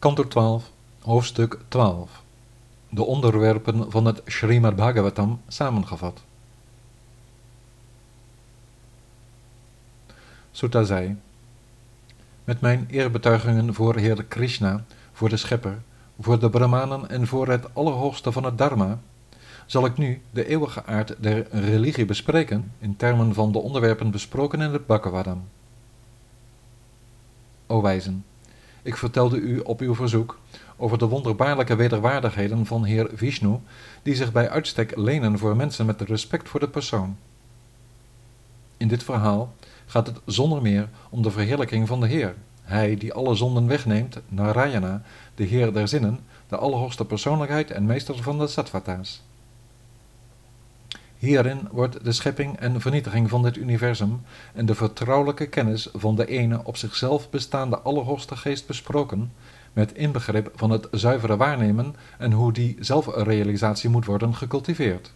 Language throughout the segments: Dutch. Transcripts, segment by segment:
Kantor 12, hoofdstuk 12. De onderwerpen van het Srimad Bhagavatam samengevat. Sutta zei: Met mijn eerbetuigingen voor Heer Krishna, voor de Schepper, voor de Brahmanen en voor het Allerhoogste van het Dharma, zal ik nu de eeuwige aard der religie bespreken in termen van de onderwerpen besproken in het Bhagavatam. O wijzen, ik vertelde u op uw verzoek over de wonderbaarlijke wederwaardigheden van Heer Vishnu, die zich bij uitstek lenen voor mensen met respect voor de persoon. In dit verhaal gaat het zonder meer om de verheerlijking van de Heer, hij die alle zonden wegneemt, Narayana, de Heer der zinnen, de allerhoogste persoonlijkheid en meester van de sattvata's. Hierin wordt de schepping en vernietiging van dit universum en de vertrouwelijke kennis van de ene op zichzelf bestaande Allerhoogste Geest besproken, met inbegrip van het zuivere waarnemen en hoe die zelfrealisatie moet worden gecultiveerd.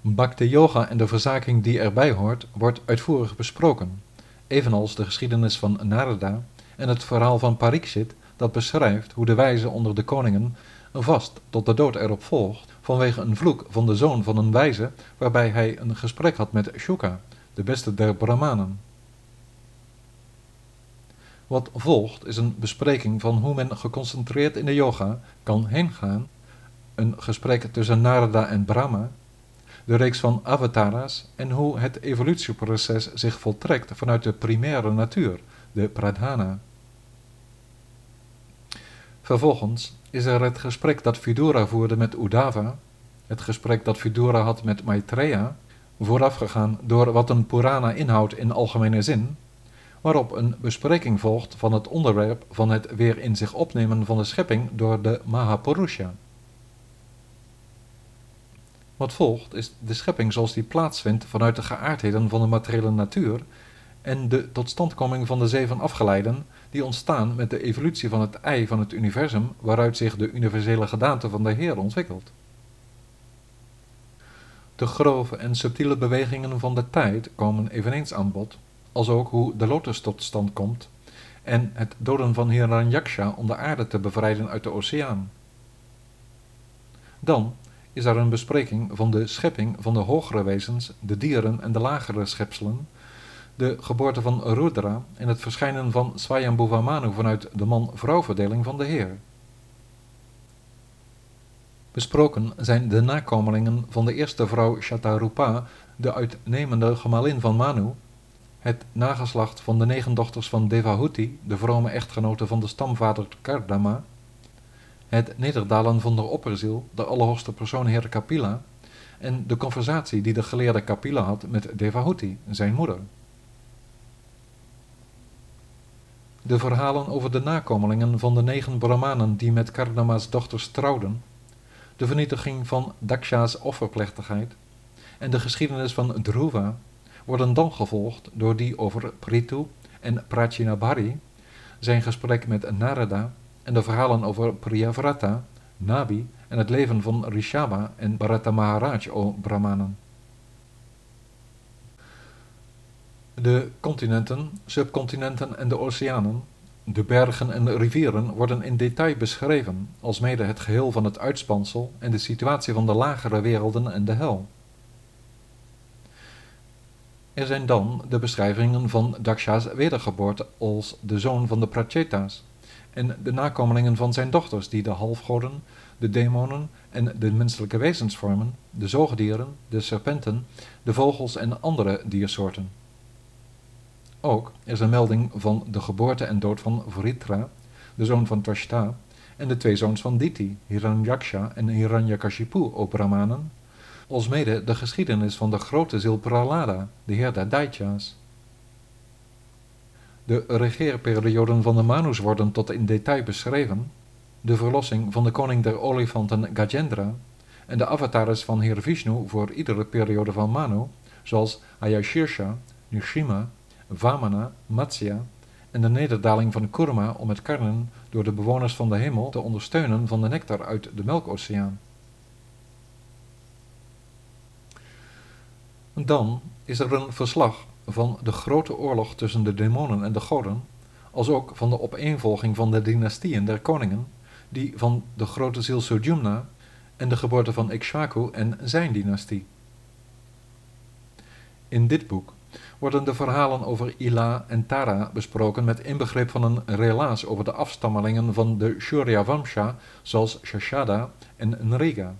Bhakti Yoga en de verzaking die erbij hoort, wordt uitvoerig besproken, evenals de geschiedenis van Narada en het verhaal van Pariksit dat beschrijft hoe de wijze onder de koningen vast tot de dood erop volgt vanwege een vloek van de zoon van een wijze waarbij hij een gesprek had met Shuka, de beste der Brahmanen. Wat volgt is een bespreking van hoe men geconcentreerd in de yoga kan heengaan, een gesprek tussen Narada en Brahma, de reeks van avatara's en hoe het evolutieproces zich voltrekt vanuit de primaire natuur, de pradhana. Vervolgens is er het gesprek dat Vidura voerde met Udava, het gesprek dat Vidura had met Maitreya, voorafgegaan door wat een Purana inhoudt in algemene zin, waarop een bespreking volgt van het onderwerp van het weer in zich opnemen van de schepping door de Mahapurusha. Wat volgt is de schepping zoals die plaatsvindt vanuit de geaardheden van de materiële natuur en de totstandkoming van de zeven afgeleiden die ontstaan met de evolutie van het ei van het universum waaruit zich de universele gedaante van de Heer ontwikkelt. De grove en subtiele bewegingen van de tijd komen eveneens aan bod, als ook hoe de lotus tot stand komt en het doden van Hiranyaksha om de aarde te bevrijden uit de oceaan. Dan is er een bespreking van de schepping van de hogere wezens, de dieren en de lagere schepselen, de geboorte van Rudra en het verschijnen van Swayambhuva Manu vanuit de man-vrouw-verdeling van de Heer. Besproken zijn de nakomelingen van de eerste vrouw Shatarupa, de uitnemende gemalin van Manu, het nageslacht van de negen dochters van Devahuti, de vrome echtgenote van de stamvader Kardama, het nederdalen van de opperziel, de allerhoogste persoon Heer Kapila, en de conversatie die de geleerde Kapila had met Devahuti, zijn moeder. De verhalen over de nakomelingen van de negen Brahmanen die met Kardama's dochters trouwden, de vernietiging van Daksha's offerplechtigheid en de geschiedenis van Dhruva worden dan gevolgd door die over Prithu en Prachinabhari, zijn gesprek met Narada en de verhalen over Priyavrata, Nabi en het leven van Rishaba en Bharata Maharaj, o Brahmanen. De continenten, subcontinenten en de oceanen, de bergen en de rivieren worden in detail beschreven, alsmede het geheel van het uitspansel en de situatie van de lagere werelden en de hel. Er zijn dan de beschrijvingen van Daksha's wedergeboorte als de zoon van de Pracheta's en de nakomelingen van zijn dochters die de halfgoden, de demonen en de menselijke wezens vormen, de zoogdieren, de serpenten, de vogels en andere diersoorten. Ook is een melding van de geboorte en dood van Vritra, de zoon van Twashta, en de twee zoons van Diti, Hiranyaksha en Hiranyakashipu, o Brahmanen, alsmede de geschiedenis van de grote ziel Prahlada, de heer der Daitya's. De regeerperioden van de Manus worden tot in detail beschreven, de verlossing van de koning der olifanten Gajendra en de avatars van Heer Vishnu voor iedere periode van Manu, zoals Ayashirsha, Nishima Vamana, Matsya en de nederdaling van Kurma om het karnen door de bewoners van de hemel te ondersteunen van de nectar uit de melkoceaan. Dan is er een verslag van de grote oorlog tussen de demonen en de goden, als ook van de opeenvolging van de dynastieën der koningen, die van de grote ziel Sujumna en de geboorte van Ikshvaku en zijn dynastie. In dit boek worden de verhalen over Ila en Tara besproken met inbegrip van een relaas over de afstammelingen van de Shurya Vamsha, zoals Shashada en Nriga.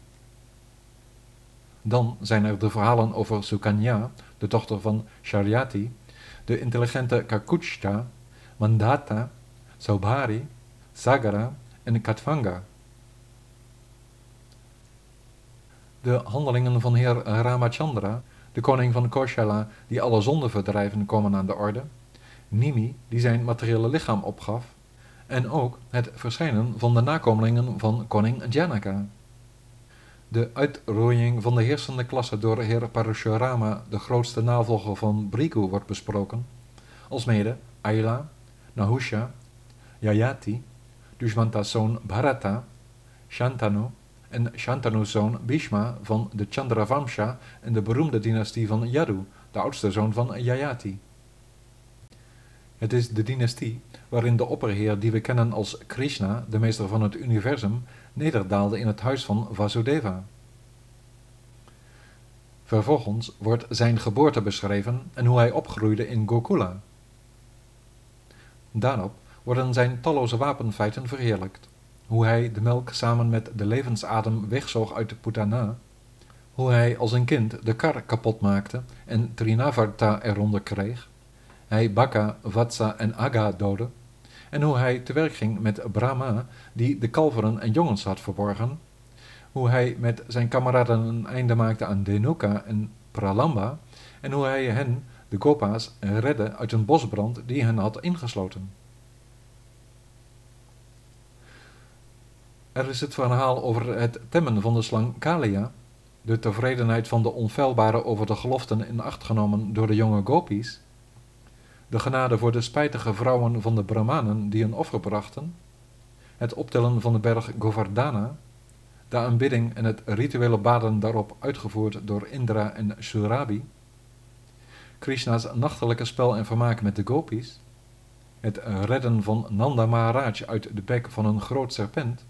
Dan zijn er de verhalen over Sukanya, de dochter van Sharyati, de intelligente Kakuchta, Mandata, Saubhari, Sagara en Katvanga. De handelingen van heer Ramachandra de koning van Koshala, die alle zonden verdrijven, komen aan de orde, Nimi, die zijn materiële lichaam opgaf, en ook het verschijnen van de nakomelingen van koning Janaka. De uitroeiing van de heersende klasse door heer Parashurama, de grootste navolger van Brigu, wordt besproken, alsmede Ayla, Nahusha, Yayati, Dushmanta's zoon Bharata, Shantanu, en Shantanu's zoon Bhishma van de Chandravamsha en de beroemde dynastie van Yadu, de oudste zoon van Yayati. Het is de dynastie waarin de opperheer die we kennen als Krishna, de meester van het universum, nederdaalde in het huis van Vasudeva. Vervolgens wordt zijn geboorte beschreven en hoe hij opgroeide in Gokula. Daarop worden zijn talloze wapenfeiten verheerlijkt hoe hij de melk samen met de levensadem wegzoog uit de Putana, hoe hij als een kind de kar kapot maakte en Trinavarta eronder kreeg, hij Baka, Vatsa en Aga doodde, en hoe hij te werk ging met Brahma, die de kalveren en jongens had verborgen, hoe hij met zijn kameraden een einde maakte aan Denuka en Pralamba, en hoe hij hen, de Gopa's, redde uit een bosbrand die hen had ingesloten. Er is het verhaal over het temmen van de slang Kalia, de tevredenheid van de onfeilbare over de geloften in acht genomen door de jonge gopis, de genade voor de spijtige vrouwen van de Brahmanen die een offer brachten, het optellen van de berg Govardhana, de aanbidding en het rituele baden daarop uitgevoerd door Indra en Surabi, Krishna's nachtelijke spel en vermaak met de gopis, het redden van Nanda Maharaj uit de bek van een groot serpent,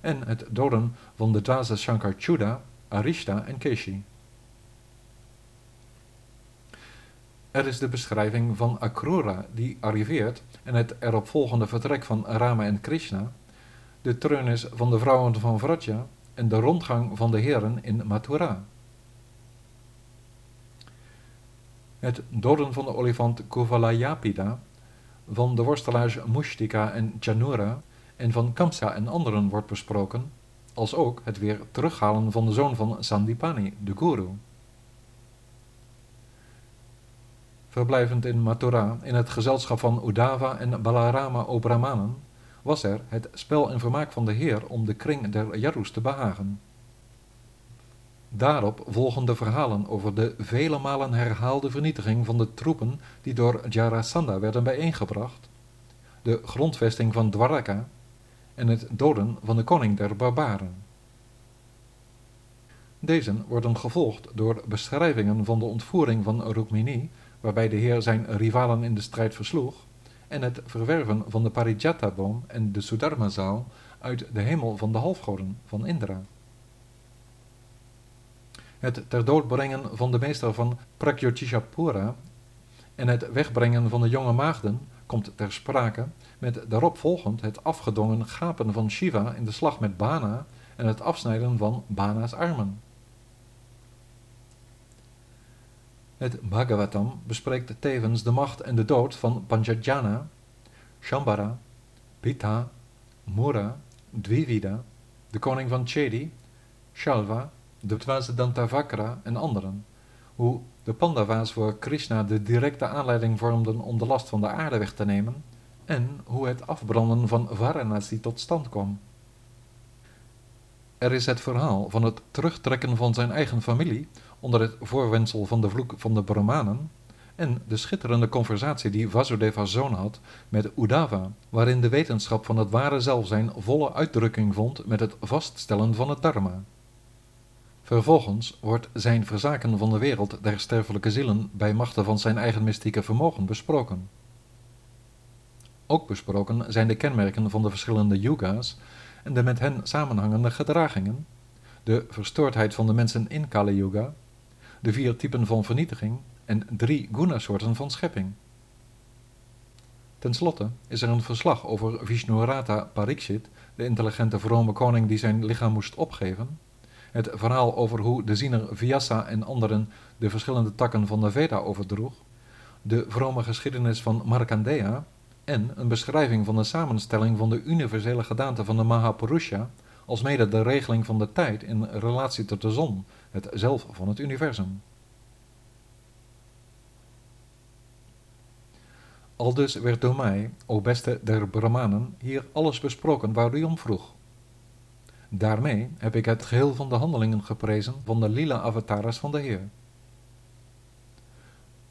en het doden van de dwaze Shankarchuda, Arishta en Keshi. Er is de beschrijving van Akrura die arriveert en het eropvolgende vertrek van Rama en Krishna, de treurnis van de vrouwen van Vraja en de rondgang van de heren in Mathura. Het doden van de olifant Kuvalayapida, van de worstelaars Mushtika en Chanura en van Kamsa en anderen wordt besproken, als ook het weer terughalen van de zoon van Sandipani, de guru. Verblijvend in Mathura, in het gezelschap van Udava en Balarama Obrahmanen, was er het spel en vermaak van de Heer om de kring der Yarus te behagen. Daarop volgen de verhalen over de vele malen herhaalde vernietiging van de troepen die door Jarasandha werden bijeengebracht, de grondvesting van Dwaraka en het doden van de koning der barbaren. Deze worden gevolgd door beschrijvingen van de ontvoering van Rukmini, waarbij de heer zijn rivalen in de strijd versloeg, en het verwerven van de Parijata-boom en de Sudharma-zaal uit de hemel van de halfgoden van Indra. Het ter dood brengen van de meester van Prakyotishapura en het wegbrengen van de jonge maagden komt ter sprake met daarop volgend het afgedongen gapen van Shiva in de slag met Bana en het afsnijden van Bana's armen. Het Bhagavatam bespreekt tevens de macht en de dood van Panchajana, Shambhara, Pitha, Mura, Dvivida, de koning van Chedi, Shalva, de dwaze Dantavakra en anderen, hoe de Pandava's voor Krishna de directe aanleiding vormden om de last van de aarde weg te nemen, en hoe het afbranden van Varanasi tot stand kwam. Er is het verhaal van het terugtrekken van zijn eigen familie onder het voorwendsel van de vloek van de Brahmanen en de schitterende conversatie die Vasudeva's zoon had met Udava, waarin de wetenschap van het ware zelf zijn volle uitdrukking vond met het vaststellen van het dharma. Vervolgens wordt zijn verzaken van de wereld der sterfelijke zielen bij machten van zijn eigen mystieke vermogen besproken. Ook besproken zijn de kenmerken van de verschillende yuga's en de met hen samenhangende gedragingen, de verstoordheid van de mensen in Kali Yuga, de vier typen van vernietiging en drie guna-soorten van schepping. Ten slotte is er een verslag over Vishnurata Parikshit, de intelligente vrome koning die zijn lichaam moest opgeven, het verhaal over hoe de ziener Vyasa en anderen de verschillende takken van de Veda overdroeg, de vrome geschiedenis van Markandeya en een beschrijving van de samenstelling van de universele gedaante van de Mahapurusha, alsmede de regeling van de tijd in relatie tot de zon, het zelf van het universum. Aldus werd door mij, o beste der Brahmanen, hier alles besproken waar u om vroeg. Daarmee heb ik het geheel van de handelingen geprezen van de lila-avatars van de Heer.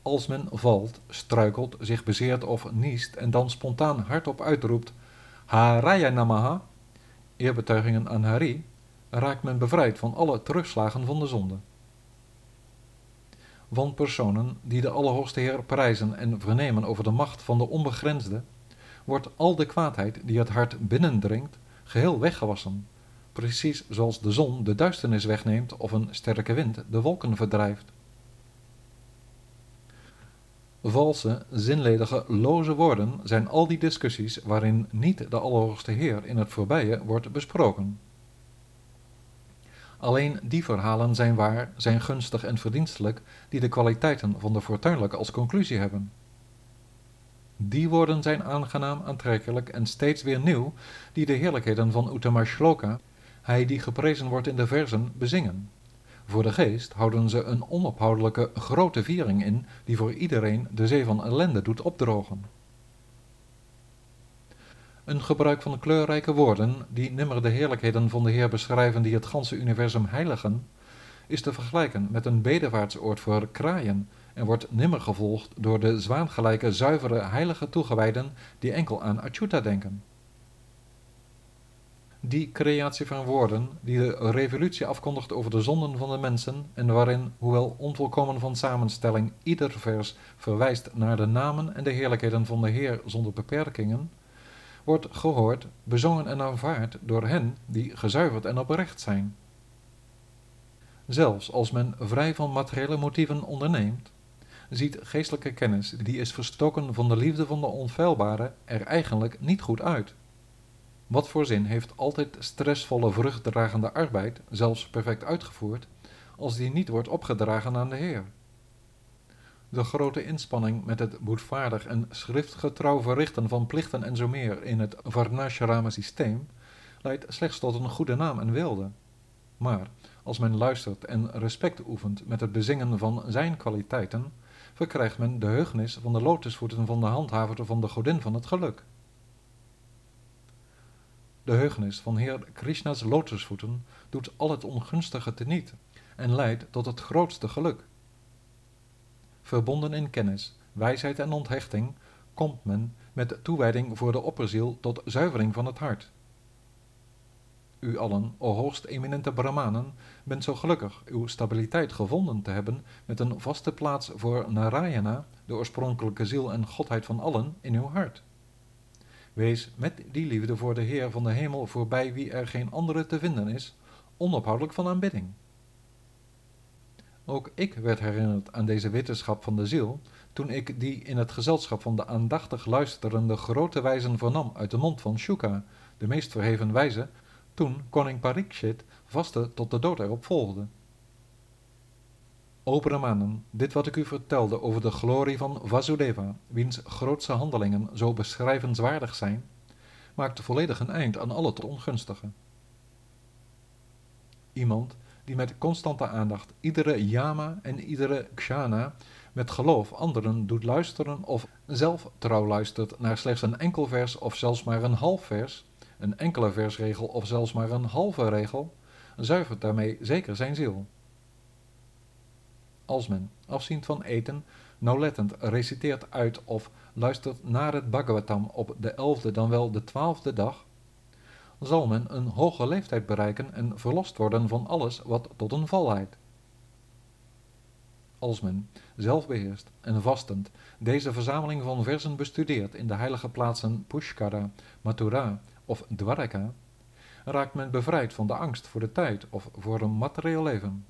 Als men valt, struikelt, zich bezeert of niest en dan spontaan hardop uitroept Haraya Namaha, eerbetuigingen aan Hari, raakt men bevrijd van alle terugslagen van de zonde. Van personen die de Allerhoogste Heer prijzen en vernemen over de macht van de onbegrensde, wordt al de kwaadheid die het hart binnendringt, geheel weggewassen, precies zoals de zon de duisternis wegneemt of een sterke wind de wolken verdrijft. Valse, zinledige, loze woorden zijn al die discussies waarin niet de Allerhoogste Heer in het voorbije wordt besproken. Alleen die verhalen zijn waar, zijn gunstig en verdienstelijk, die de kwaliteiten van de fortuinlijke als conclusie hebben. Die woorden zijn aangenaam, aantrekkelijk en steeds weer nieuw, die de heerlijkheden van Uttama Shloka, hij die geprezen wordt in de verzen, bezingen. Voor de geest houden ze een onophoudelijke grote viering in, die voor iedereen de zee van ellende doet opdrogen. Een gebruik van kleurrijke woorden, die nimmer de heerlijkheden van de Heer beschrijven die het ganse universum heiligen, is te vergelijken met een bedevaartsoord voor kraaien en wordt nimmer gevolgd door de zwaangelijke zuivere heilige toegewijden die enkel aan Achyuta denken. Die creatie van woorden, die de revolutie afkondigt over de zonden van de mensen en waarin, hoewel onvolkomen van samenstelling, ieder vers verwijst naar de namen en de heerlijkheden van de Heer zonder beperkingen, wordt gehoord, bezongen en aanvaard door hen die gezuiverd en oprecht zijn. Zelfs als men vrij van materiële motieven onderneemt, ziet geestelijke kennis, die is verstoken van de liefde van de onfeilbare, er eigenlijk niet goed uit. Wat voor zin heeft altijd stressvolle vruchtdragende arbeid, zelfs perfect uitgevoerd, als die niet wordt opgedragen aan de Heer? De grote inspanning met het boetvaardig en schriftgetrouw verrichten van plichten en zo meer in het Varnashrama systeem leidt slechts tot een goede naam en wilde. Maar als men luistert en respect oefent met het bezingen van zijn kwaliteiten, verkrijgt men de heugnis van de lotusvoeten van de handhaver van de godin van het geluk. De heugnis van Heer Krishna's lotusvoeten doet al het ongunstige teniet en leidt tot het grootste geluk. Verbonden in kennis, wijsheid en onthechting, komt men met toewijding voor de opperziel tot zuivering van het hart. U allen, o hoogst eminente Brahmanen, bent zo gelukkig uw stabiliteit gevonden te hebben met een vaste plaats voor Narayana, de oorspronkelijke ziel en godheid van allen, in uw hart. Wees met die liefde voor de Heer van de hemel voorbij wie er geen andere te vinden is, onophoudelijk van aanbidding. Ook ik werd herinnerd aan deze wetenschap van de ziel, toen ik die in het gezelschap van de aandachtig luisterende grote wijzen vernam uit de mond van Shuka, de meest verheven wijze, toen koning Parikshit vaste tot de dood erop volgde. Brahmanen, dit wat ik u vertelde over de glorie van Vasudeva, wiens grootste handelingen zo beschrijvenswaardig zijn, maakt volledig een eind aan al het ongunstige. Iemand die met constante aandacht iedere yama en iedere kshana met geloof anderen doet luisteren of zelf trouw luistert naar slechts een enkel vers of zelfs maar een half vers, een enkele versregel of zelfs maar een halve regel, zuivert daarmee zeker zijn ziel. Als men, afziend van eten, nauwlettend reciteert uit of luistert naar het Bhagavatam op de elfde dan wel de twaalfde dag, zal men een hoge leeftijd bereiken en verlost worden van alles wat tot een val leidt. Als men, zelfbeheerst en vastend, deze verzameling van versen bestudeert in de heilige plaatsen Pushkara, Mathura of Dwaraka, raakt men bevrijd van de angst voor de tijd of voor een materieel leven.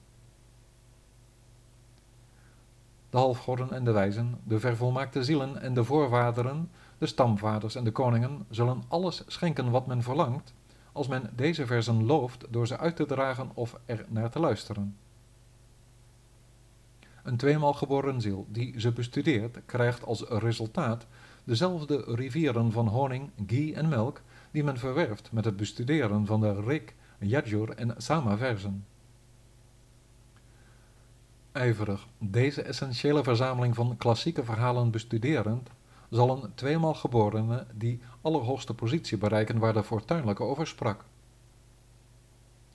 De halfgoden en de wijzen, de vervolmaakte zielen en de voorvaderen, de stamvaders en de koningen zullen alles schenken wat men verlangt, als men deze versen looft door ze uit te dragen of er naar te luisteren. Een tweemaal geboren ziel die ze bestudeert, krijgt als resultaat dezelfde rivieren van honing, ghee en melk die men verwerft met het bestuderen van de Rik, Yajur en Sama versen. Ijverig deze essentiële verzameling van klassieke verhalen bestuderend, zal een tweemaal geborene die allerhoogste positie bereiken waar de fortuinlijke over sprak.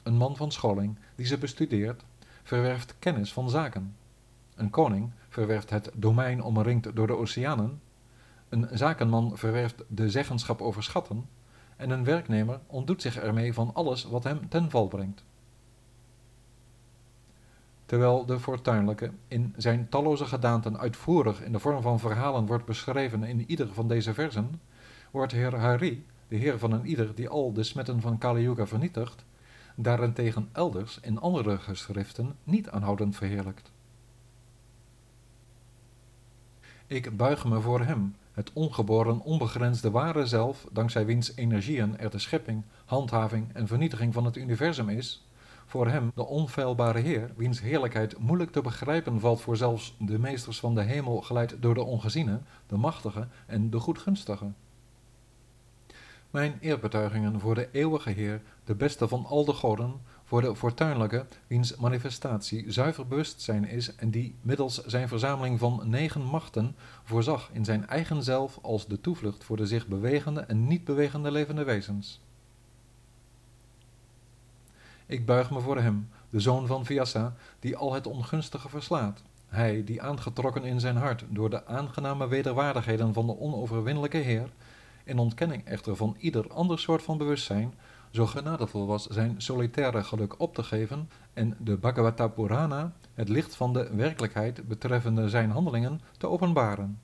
Een man van scholing die ze bestudeert, verwerft kennis van zaken. Een koning verwerft het domein omringd door de oceanen. Een zakenman verwerft de zeggenschap over schatten. En een werknemer ontdoet zich ermee van alles wat hem ten val brengt. Terwijl de fortuinlijke in zijn talloze gedaanten uitvoerig in de vorm van verhalen wordt beschreven in ieder van deze versen, wordt Heer Hari, de Heer van een ieder die al de smetten van Kali Yuga vernietigt, daarentegen elders in andere geschriften niet aanhoudend verheerlijkt. Ik buig me voor hem, het ongeboren, onbegrensde ware zelf, dankzij wiens energieën er de schepping, handhaving en vernietiging van het universum is, voor hem de onfeilbare Heer, wiens heerlijkheid moeilijk te begrijpen valt voor zelfs de meesters van de hemel, geleid door de ongeziene, de machtige en de goedgunstige. Mijn eerbetuigingen voor de eeuwige Heer, de beste van al de goden, voor de fortuinlijke, wiens manifestatie zuiver bewustzijn is en die middels zijn verzameling van negen machten voorzag in zijn eigen zelf als de toevlucht voor de zich bewegende en niet bewegende levende wezens. Ik buig me voor hem, de zoon van Vyasa, die al het ongunstige verslaat. Hij, die aangetrokken in zijn hart door de aangename wederwaardigheden van de onoverwinnelijke Heer, in ontkenning echter van ieder ander soort van bewustzijn, zo genadevol was zijn solitaire geluk op te geven en de Bhagavata Purana, het licht van de werkelijkheid betreffende zijn handelingen, te openbaren.